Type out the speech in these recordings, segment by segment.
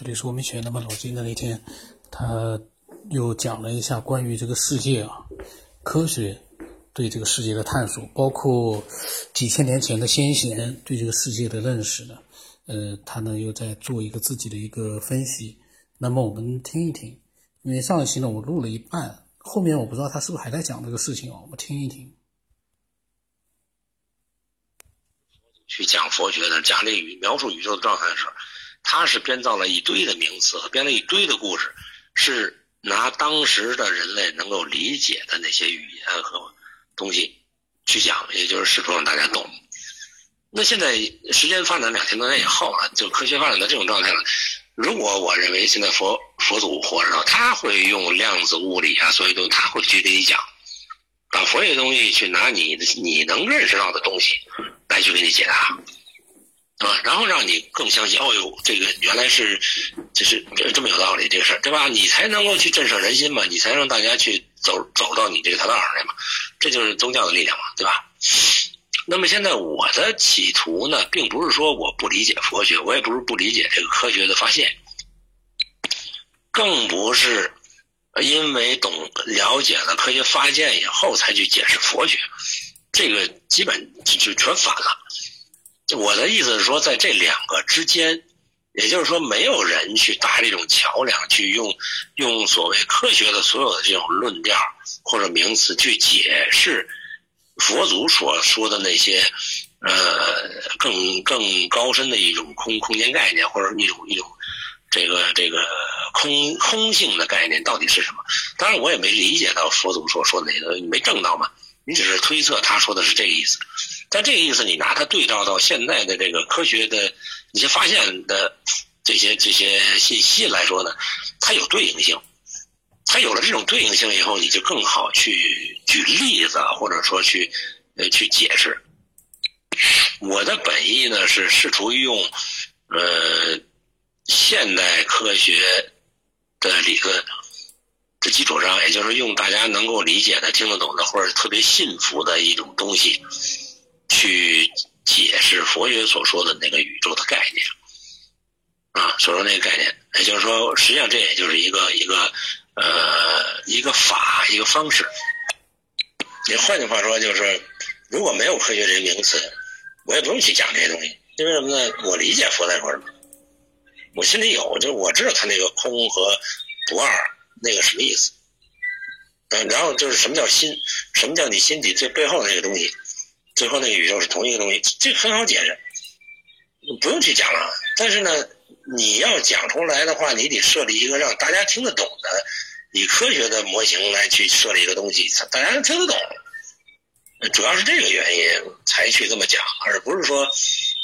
这里是我们学那么老金的那天，他又讲了一下关于这个世界啊，科学对这个世界的探索，包括几千年前的先贤对这个世界的认识呢。呃，他呢又在做一个自己的一个分析。那么我们听一听，因为上一期呢我录了一半，后面我不知道他是不是还在讲这个事情哦，我们听一听。去讲佛学的，讲这宇描述宇宙的状态的时候，他是编造了一堆的名词和编了一堆的故事，是拿当时的人类能够理解的那些语言和东西去讲，也就是试图让大家懂。那现在时间发展两千多年以后了，就科学发展到这种状态了。如果我认为现在佛佛祖活着，他会用量子物理啊，所有东西他会去给你讲，把佛学东西去拿你的你能认识到的东西。来去给你解答，啊，然后让你更相信哦哟，这个原来是，就是这么有道理这个事儿，对吧？你才能够去震慑人心嘛，你才让大家去走走到你这个道上来嘛，这就是宗教的力量嘛，对吧？那么现在我的企图呢，并不是说我不理解佛学，我也不是不理解这个科学的发现，更不是因为懂了解了科学发现以后才去解释佛学。这个基本就就全反了。我的意思是说，在这两个之间，也就是说，没有人去搭这种桥梁，去用用所谓科学的所有的这种论调或者名词去解释佛祖所说的那些呃更更高深的一种空空间概念，或者一种一种这个这个空空性的概念到底是什么？当然，我也没理解到佛祖所说的那个，没证到嘛。你只是推测，他说的是这个意思，但这个意思你拿它对照到现在的这个科学的一些发现的这些这些信息来说呢，它有对应性，它有了这种对应性以后，你就更好去举例子，或者说去呃去解释。我的本意呢是试图用呃现代科学的理论。的基础上，也就是用大家能够理解的、听得懂的，或者特别信服的一种东西，去解释佛学所说的那个宇宙的概念，啊，所说那个概念，也就是说，实际上这也就是一个一个呃一个法一个方式。你换句话说，就是如果没有科学这个名词，我也不用去讲这些东西，因为什么呢？我理解佛在说什么，我心里有，就是我知道他那个空和不二。那个什么意思？嗯，然后就是什么叫心？什么叫你心底最背后那个东西？最后那个宇宙是同一个东西，这很好解释，不用去讲了。但是呢，你要讲出来的话，你得设立一个让大家听得懂的，以科学的模型来去设立一个东西，大家能听得懂。主要是这个原因才去这么讲，而不是说，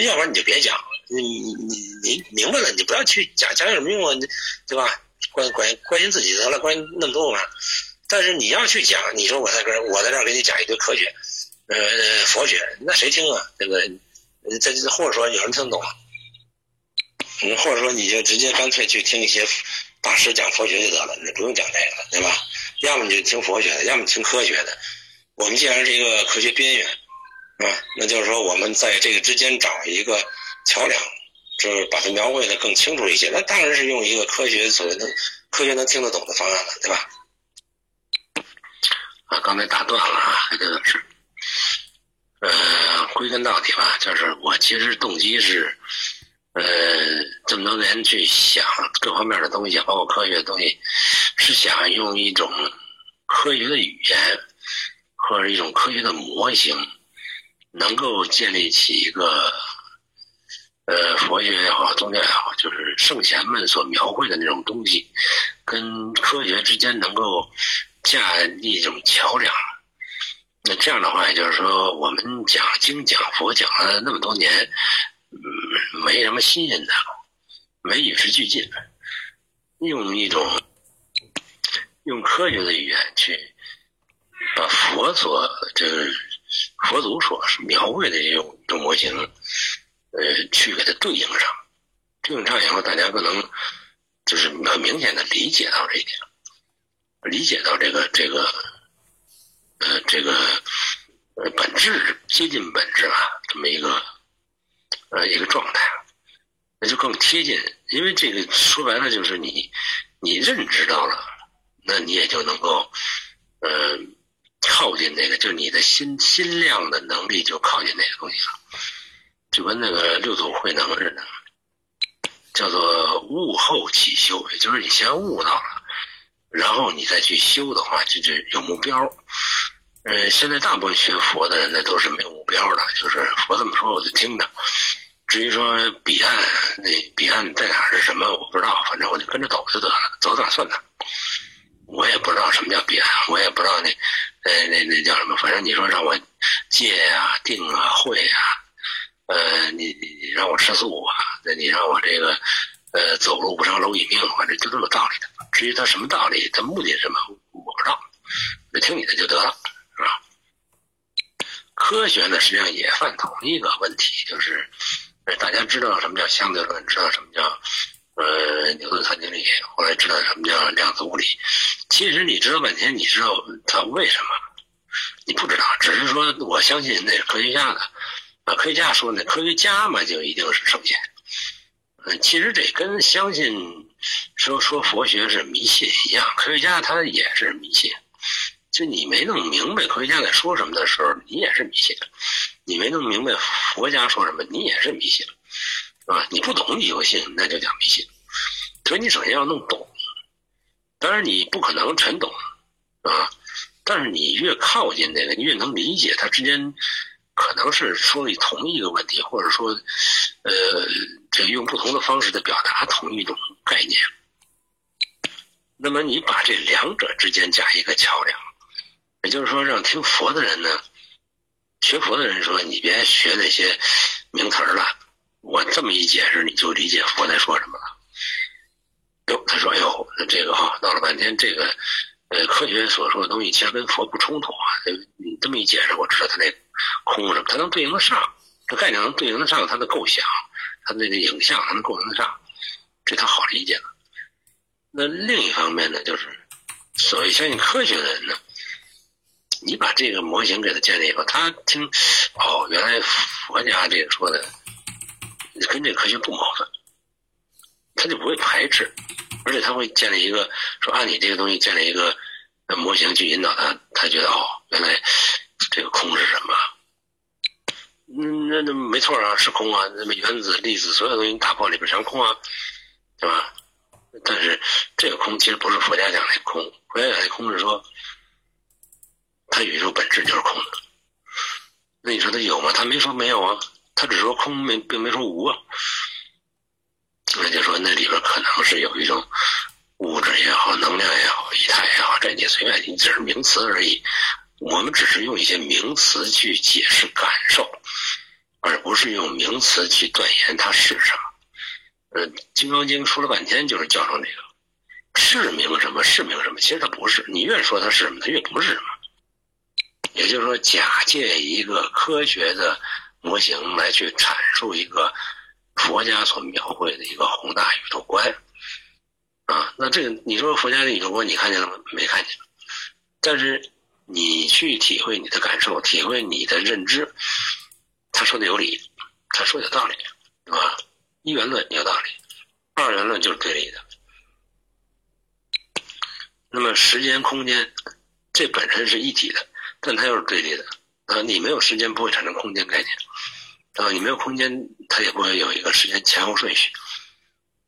要不然你就别讲。你你你明白了，你不要去讲，讲有什么用啊？对吧？关关关心自己得了，关心那么多干嘛。但是你要去讲，你说我在这儿，我在这儿给你讲一堆科学，呃，佛学，那谁听啊？对不对？这或者说有人听懂，你，或者说你就直接干脆去听一些大师讲佛学就得了，你不用讲这个，对吧？要么你就听佛学的，要么听科学的。我们既然是一个科学边缘，啊，那就是说我们在这个之间找一个桥梁。就是把它描绘的更清楚一些，那当然是用一个科学所谓的科学能听得懂的方案了，对吧？啊，刚才打断了啊，这个是，呃，归根到底吧，就是我其实动机是，呃，这么多年去想各方面的东西，包括科学的东西，是想用一种科学的语言或者一种科学的模型，能够建立起一个。呃，佛学也好，宗教也好，就是圣贤们所描绘的那种东西，跟科学之间能够架一种桥梁。那这样的话，也就是说，我们讲经讲佛讲了那么多年，嗯，没什么新鲜的，没与时俱进，用一种用科学的语言去把佛所就是佛祖所描绘的这种种模型。呃，去给它对应上，对应上以后，大家可能就是很明显的理解到这一点，理解到这个这个呃这个呃本质接近本质啊，这么一个呃一个状态。那就更贴近。因为这个说白了就是你，你认知到了，那你也就能够，嗯，靠近那个，就你的心心量的能力就靠近那个东西了，就跟那个六祖慧能似的，叫做悟后起修，也就是你先悟到了，然后你再去修的话，就是有目标。呃，现在大部分学佛的人呢，都是没有目标的，就是佛这么说我就听着。至于说彼岸那彼岸在哪是什么，我不知道，反正我就跟着走就得了，走哪算哪。我也不知道什么叫彼岸，我也不知道那呃那那叫什么，反正你说让我戒啊、定啊、慧啊，呃，你你让我吃素啊，那你让我这个呃走路不伤蝼蚁命，反正就这么道理的。至于他什么道理，他目的是什么，我不知道，就听你的就得了。科学呢，实际上也犯同一个问题，就是大家知道什么叫相对论，知道什么叫呃牛顿三定律，后来知道什么叫量子物理。其实你知道半天，你知道它为什么？你不知道，只是说我相信那是科学家的啊。科学家说那科学家嘛，就一定是圣贤。嗯，其实这跟相信说说佛学是迷信一样，科学家他也是迷信。就你没弄明白科学家在说什么的时候，你也是迷信；你没弄明白佛家说什么，你也是迷信，是吧？你不懂你就信，那就叫迷信。所以你首先要弄懂，当然你不可能全懂，啊，但是你越靠近那个，你越能理解它之间可能是说的同一个问题，或者说，呃，这用不同的方式在表达同一种概念。那么你把这两者之间加一个桥梁。也就是说，让听佛的人呢，学佛的人说：“你别学那些名词了，我这么一解释，你就理解佛在说什么了。”哟，他说：“哎呦，那这个哈，闹了半天，这个呃，科学所说的东西其实跟佛不冲突啊。你这么一解释，我知道他那空什么，它能对应得上，这概念能对应得上他的构想，他那个影像，他能构成得上，这他好理解了。那另一方面呢，就是所谓相信科学的人呢。”你把这个模型给他建立以后，他听，哦，原来佛家这个说的跟这科学不矛盾，他就不会排斥，而且他会建立一个说按你这个东西建立一个模型去引导他，他觉得哦，原来这个空是什么？嗯，那那没错啊，是空啊，那么原子、粒子所有东西你打破里边全空啊，对吧？但是这个空其实不是佛家讲的空，佛家讲的空是说。它宇宙本质就是空的，那你说它有吗？他没说没有啊，他只说空，没并没说无啊。那就说那里边可能是有一种物质也好，能量也好，仪态也好，这你随便，你只是名词而已。我们只是用一些名词去解释感受，而不是用名词去断言它是什么。呃，《金刚经》说了半天就是教成这个是名什么是名什么，其实它不是。你越说它是什么，它越不是什么。也就是说，假借一个科学的模型来去阐述一个佛家所描绘的一个宏大宇宙观，啊，那这个你说佛家的宇宙观你看见了吗？没看见。但是你去体会你的感受，体会你的认知，他说的有理，他说的有道理，对吧？一元论有道理，二元论就是对立的。那么时间空间，这本身是一体的。但它又是对立的，啊，你没有时间不会产生空间概念，啊，你没有空间，它也不会有一个时间前后顺序，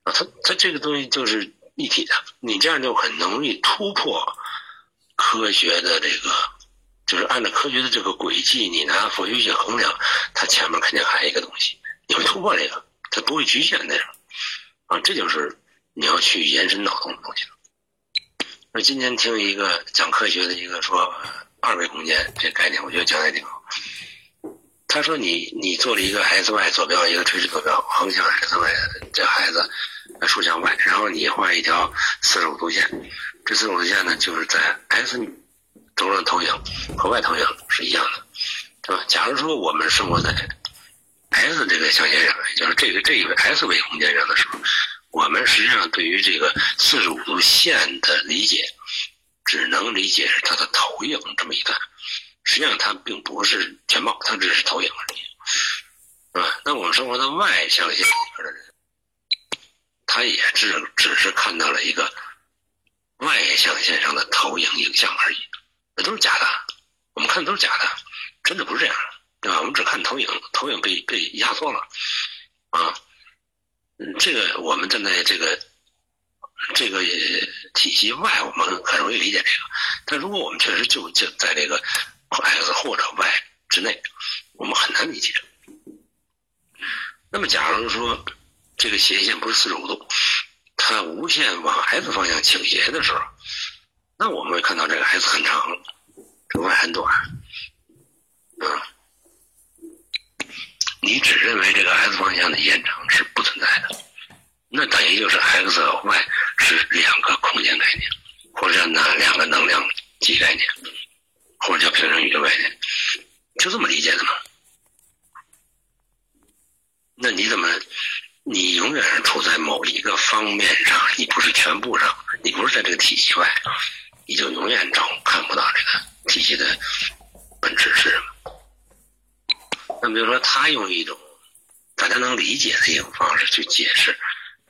啊，它它这个东西就是一体的，你这样就很容易突破科学的这个，就是按照科学的这个轨迹，你拿佛学去衡量，它前面肯定还有一个东西，你会突破这个，它不会局限那样，啊，这就是你要去延伸脑洞的东西了。那今天听一个讲科学的一个说。二维空间这概念，我觉得讲的挺好。他说：“你你做了一个 x y 坐标，一个垂直坐标，横向 x y 这孩子竖向 y，然后你画一条四十五度线，这四十五度线呢，就是在 x 轴上投影和 y 投影是一样的，对吧？假如说我们生活在 s 这个象限上，也就是这个这个 s 维空间上的时候，我们实际上对于这个四十五度线的理解。”只能理解是它的投影这么一段，实际上它并不是全貌，它只是投影而已，啊，那我们生活在外象限里边的人，他也只只是看到了一个外象线上的投影影像而已，那都是假的。我们看的都是假的，真的不是这样，对吧？我们只看投影，投影被被压缩了啊。嗯，这个我们站在这个这个体系外，我们很容易理解这个。但如果我们确实就就在这个 X 或者 Y 之内，我们很难理解。那么，假如说这个斜线不是四十五度，它无限往 X 方向倾斜的时候，那我们会看到这个 X 很长，这个 Y 很短。啊，你只认为这个 X 方向的延长是不存在的，那等于就是 X 和 Y 是两个空间概念，或者呢两个能量级概念，或者叫平行宇宙概念，就这么理解的吗？那你怎么，你永远是处在某一个方面上，你不是全部上，你不是在这个体系外，你就永远找看不到这个体系的本质是什么。那比如说，他用一种大家能理解的一种方式去解释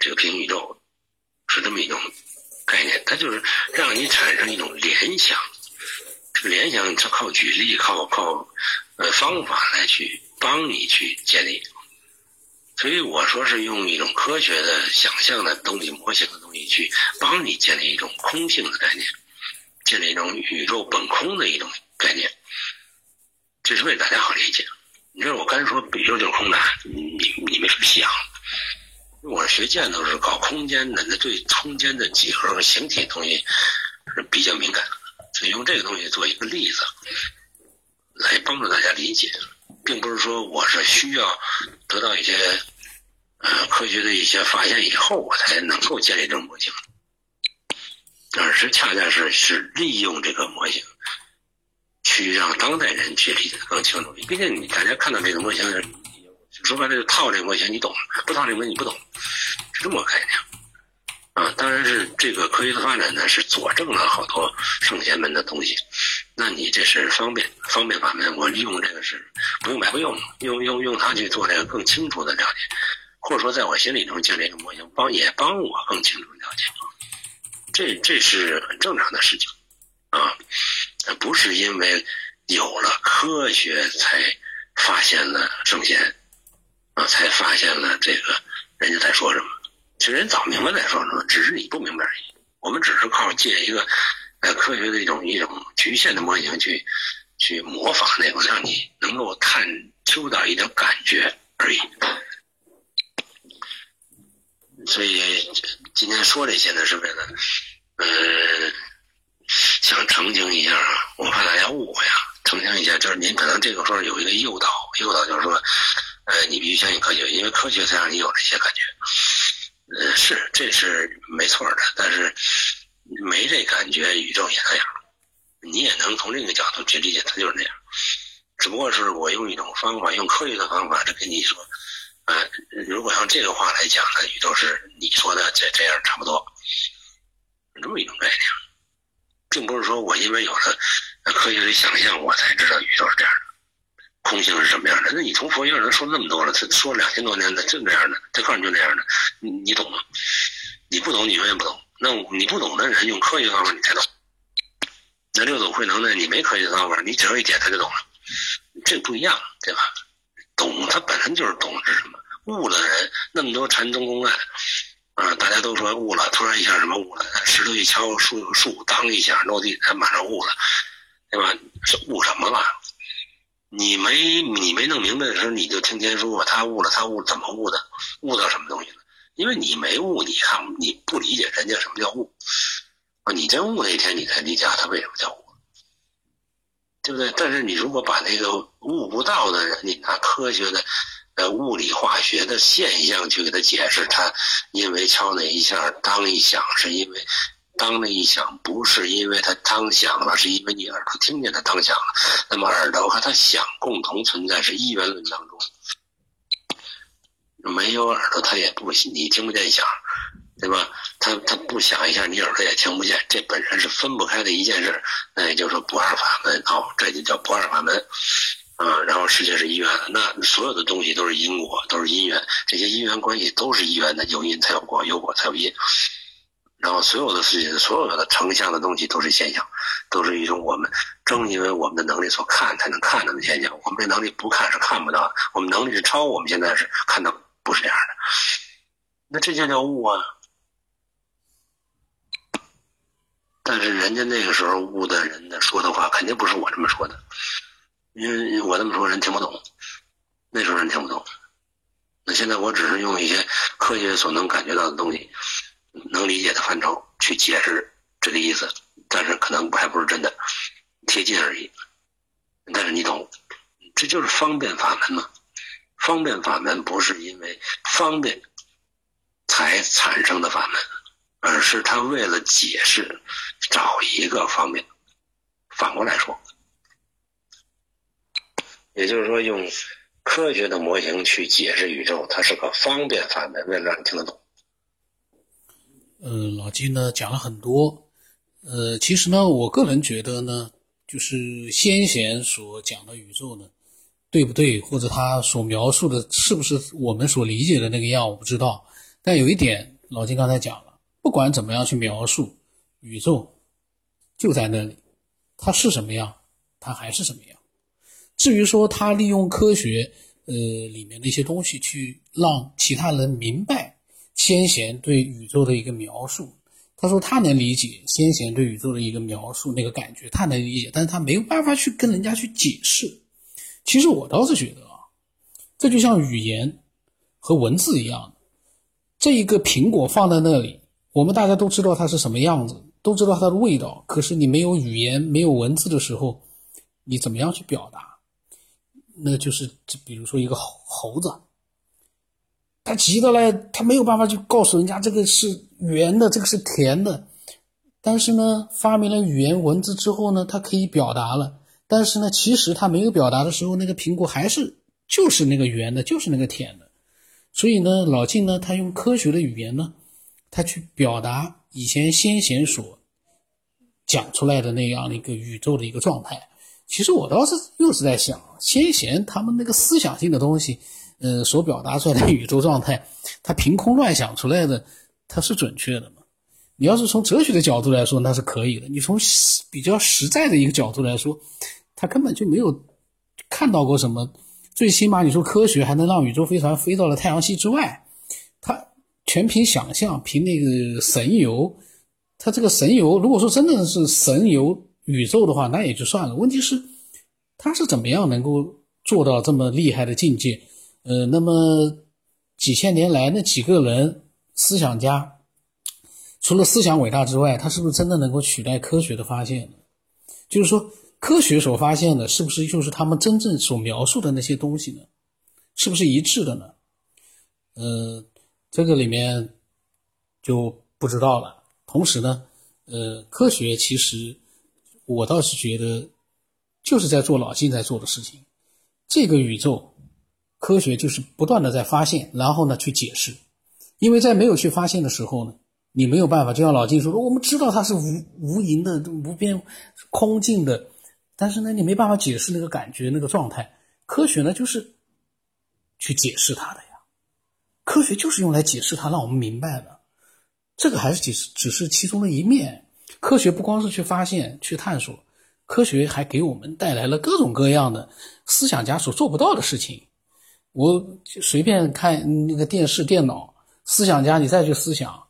这个平行宇宙，是这么一种概念，它就是让你产生一种联想。这个联想，它靠举例，靠靠呃方法来去帮你去建立。所以我说是用一种科学的想象的东西、模型的东西去帮你建立一种空性的概念，建立一种宇宙本空的一种概念，这是为大家好理解。你知道我刚才说宇宙就是空的，你你没想，我学建筑是搞空间的，那对空间的几何和形体东西是比较敏感，所以用这个东西做一个例子来帮助大家理解。并不是说我是需要得到一些呃科学的一些发现以后，我才能够建立这种模型，而是恰恰是是利用这个模型，去让当代人去理解更清楚。毕竟你大家看到这个模型，说白了就套这个模型，你懂；不套这个模型，你不懂，是这么个概念。啊，当然是这个科学的发展呢，是佐证了好多圣贤们的东西。那你这是方便方便法门，我利用这个是不用白不用，用用用它去做这个更清楚的了解，或者说在我心里中建立一个模型，帮也帮我更清楚了解，这这是很正常的事情啊，不是因为有了科学才发现了圣贤啊，才发现了这个人家在说什么，其实人早明白在说什么，只是你不明白而已。我们只是靠借一个。呃，科学的一种一种局限的模型去去模仿那个，让你能够探究到一点感觉而已。所以今天说这些呢，是为了，呃，想澄清一下啊，我怕大家误会啊，澄清一下，就是您可能这个时候有一个诱导，诱导就是说，呃，你必须相信科学，因为科学才让你有这些感觉。呃，是，这是没错的，但是。没这感觉，宇宙也那样，你也能从另一个角度去理解，它就是那样。只不过是我用一种方法，用科学的方法来跟你说，呃，如果用这个话来讲呢，宇宙是你说的这这样差不多，这么一种概念，并不是说我因为有了科学的想象，我才知道宇宙是这样的，空性是什么样的。那你从佛学上能说那么多了，他说两千多年的就这样的，他告诉你就这样的，你你懂吗？你不懂，你永远不懂。那你不懂的人用科学方法你才懂，那六祖慧能呢？你没科学方法，你只要一点他就懂了，这不一样，对吧？懂他本身就是懂是什么？悟了的人那么多禅宗公案，啊，大家都说悟了，突然一下什么悟了？石头一敲，树树当一下落地，他马上悟了，对吧？是悟什么了？你没你没弄明白的时候，你就听天说他悟了，他悟怎么悟的？悟到什么东西了？因为你没悟，你看你不理解人家什么叫悟啊！你真悟那天，你才理解他为什么叫悟，对不对？但是你如果把那个悟不到的人，你拿科学的呃物理化学的现象去给他解释，他因为敲那一下当一响，是因为当那一响不是因为他当响了，是因为你耳朵听见他当响了。那么耳朵和他响共同存在，是一元论当中。没有耳朵，他也不你听不见响，对吧？他他不响一下，你耳朵也听不见，这本身是分不开的一件事。那也就是说不二法门哦，这就叫不二法门啊，然后世界是一元的，那所有的东西都是因果，都是因缘，这些因缘关系都是一元的，有因才有果，有果才有因。然后所有的事情，所有的成像的东西都是现象，都是一种我们正因为我们的能力所看才能看到的现象。我们这能力不看是看不到的，我们能力是超，我们现在是看到不是这样的。那这就叫悟啊！但是人家那个时候悟的人呢说的话，肯定不是我这么说的。因为我这么说人听不懂，那时候人听不懂。那现在我只是用一些科学所能感觉到的东西，能理解的范畴去解释这个意思，但是可能还不是真的贴近而已。但是你懂，这就是方便法门嘛。方便法门不是因为方便才产生的法门，而是他为了解释找一个方便。反过来说。也就是说，用科学的模型去解释宇宙，它是个方便法门，为了让你听得懂。呃，老金呢讲了很多，呃，其实呢，我个人觉得呢，就是先贤所讲的宇宙呢，对不对，或者他所描述的是不是我们所理解的那个样，我不知道。但有一点，老金刚才讲了，不管怎么样去描述宇宙，就在那里，它是什么样，它还是什么样。至于说他利用科学，呃，里面的一些东西去让其他人明白先贤对宇宙的一个描述，他说他能理解先贤对宇宙的一个描述那个感觉，他能理解，但是他没有办法去跟人家去解释。其实我倒是觉得啊，这就像语言和文字一样，这一个苹果放在那里，我们大家都知道它是什么样子，都知道它的味道，可是你没有语言、没有文字的时候，你怎么样去表达？那就是，比如说一个猴猴子，他急的嘞，他没有办法去告诉人家这个是圆的，这个是甜的。但是呢，发明了语言文字之后呢，他可以表达了。但是呢，其实他没有表达的时候，那个苹果还是就是那个圆的，就是那个甜的。所以呢，老晋呢，他用科学的语言呢，他去表达以前先贤所讲出来的那样的一个宇宙的一个状态。其实我倒是又是在想，先贤他们那个思想性的东西，呃，所表达出来的宇宙状态，他凭空乱想出来的，它是准确的吗？你要是从哲学的角度来说，那是可以的；你从比较实在的一个角度来说，他根本就没有看到过什么。最起码你说科学还能让宇宙飞船飞到了太阳系之外，他全凭想象，凭那个神游，他这个神游，如果说真的是神游。宇宙的话，那也就算了。问题是，他是怎么样能够做到这么厉害的境界？呃，那么几千年来那几个人思想家，除了思想伟大之外，他是不是真的能够取代科学的发现呢？就是说，科学所发现的，是不是就是他们真正所描述的那些东西呢？是不是一致的呢？呃，这个里面就不知道了。同时呢，呃，科学其实。我倒是觉得，就是在做老金在做的事情。这个宇宙，科学就是不断的在发现，然后呢去解释。因为在没有去发现的时候呢，你没有办法。就像老金说的，我们知道它是无无垠的、无边空境的，但是呢，你没办法解释那个感觉、那个状态。科学呢，就是去解释它的呀。科学就是用来解释它，让我们明白的。这个还是只是只是其中的一面。科学不光是去发现、去探索，科学还给我们带来了各种各样的思想家所做不到的事情。我随便看那个电视、电脑，思想家你再去思想，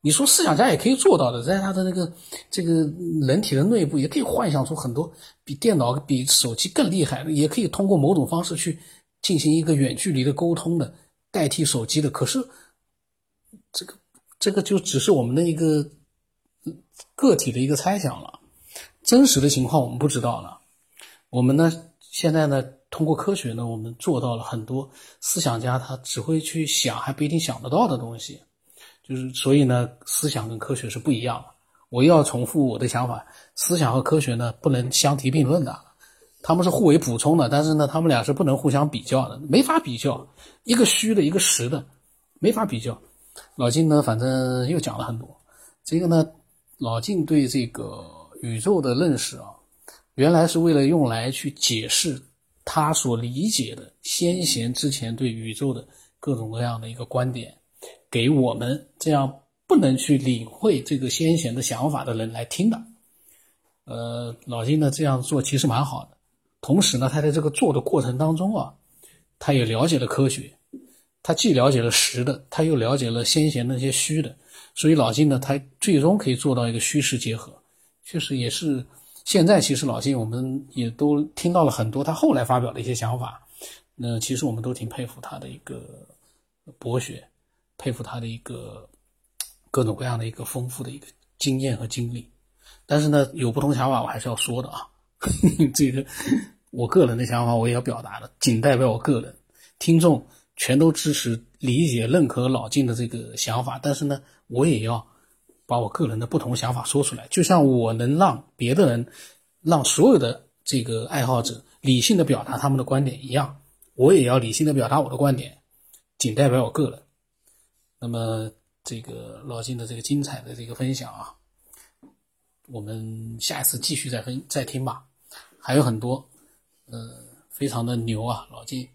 你说思想家也可以做到的，在他的那个这个人体的内部也可以幻想出很多比电脑、比手机更厉害的，也可以通过某种方式去进行一个远距离的沟通的，代替手机的。可是这个这个就只是我们的一个。个体的一个猜想了，真实的情况我们不知道了。我们呢，现在呢，通过科学呢，我们做到了很多思想家他只会去想，还不一定想得到的东西。就是所以呢，思想跟科学是不一样的。我要重复我的想法：思想和科学呢，不能相提并论的，他们是互为补充的。但是呢，他们俩是不能互相比较的，没法比较，一个虚的，一个实的，没法比较。老金呢，反正又讲了很多，这个呢。老金对这个宇宙的认识啊，原来是为了用来去解释他所理解的先贤之前对宇宙的各种各样的一个观点，给我们这样不能去领会这个先贤的想法的人来听的。呃，老金呢这样做其实蛮好的，同时呢，他在这个做的过程当中啊，他也了解了科学，他既了解了实的，他又了解了先贤那些虚的，所以老金呢，他最终可以做到一个虚实结合，确实也是。现在其实老金我们也都听到了很多他后来发表的一些想法，那其实我们都挺佩服他的一个博学，佩服他的一个各种各样的一个丰富的一个经验和经历。但是呢，有不同想法我还是要说的啊，这个我个人的想法我也要表达的，仅代表我个人，听众全都支持、理解、认可老金的这个想法，但是呢，我也要。把我个人的不同想法说出来，就像我能让别的人，让所有的这个爱好者理性的表达他们的观点一样，我也要理性的表达我的观点，仅代表我个人。那么这个老金的这个精彩的这个分享啊，我们下一次继续再分再听吧，还有很多，呃，非常的牛啊，老金。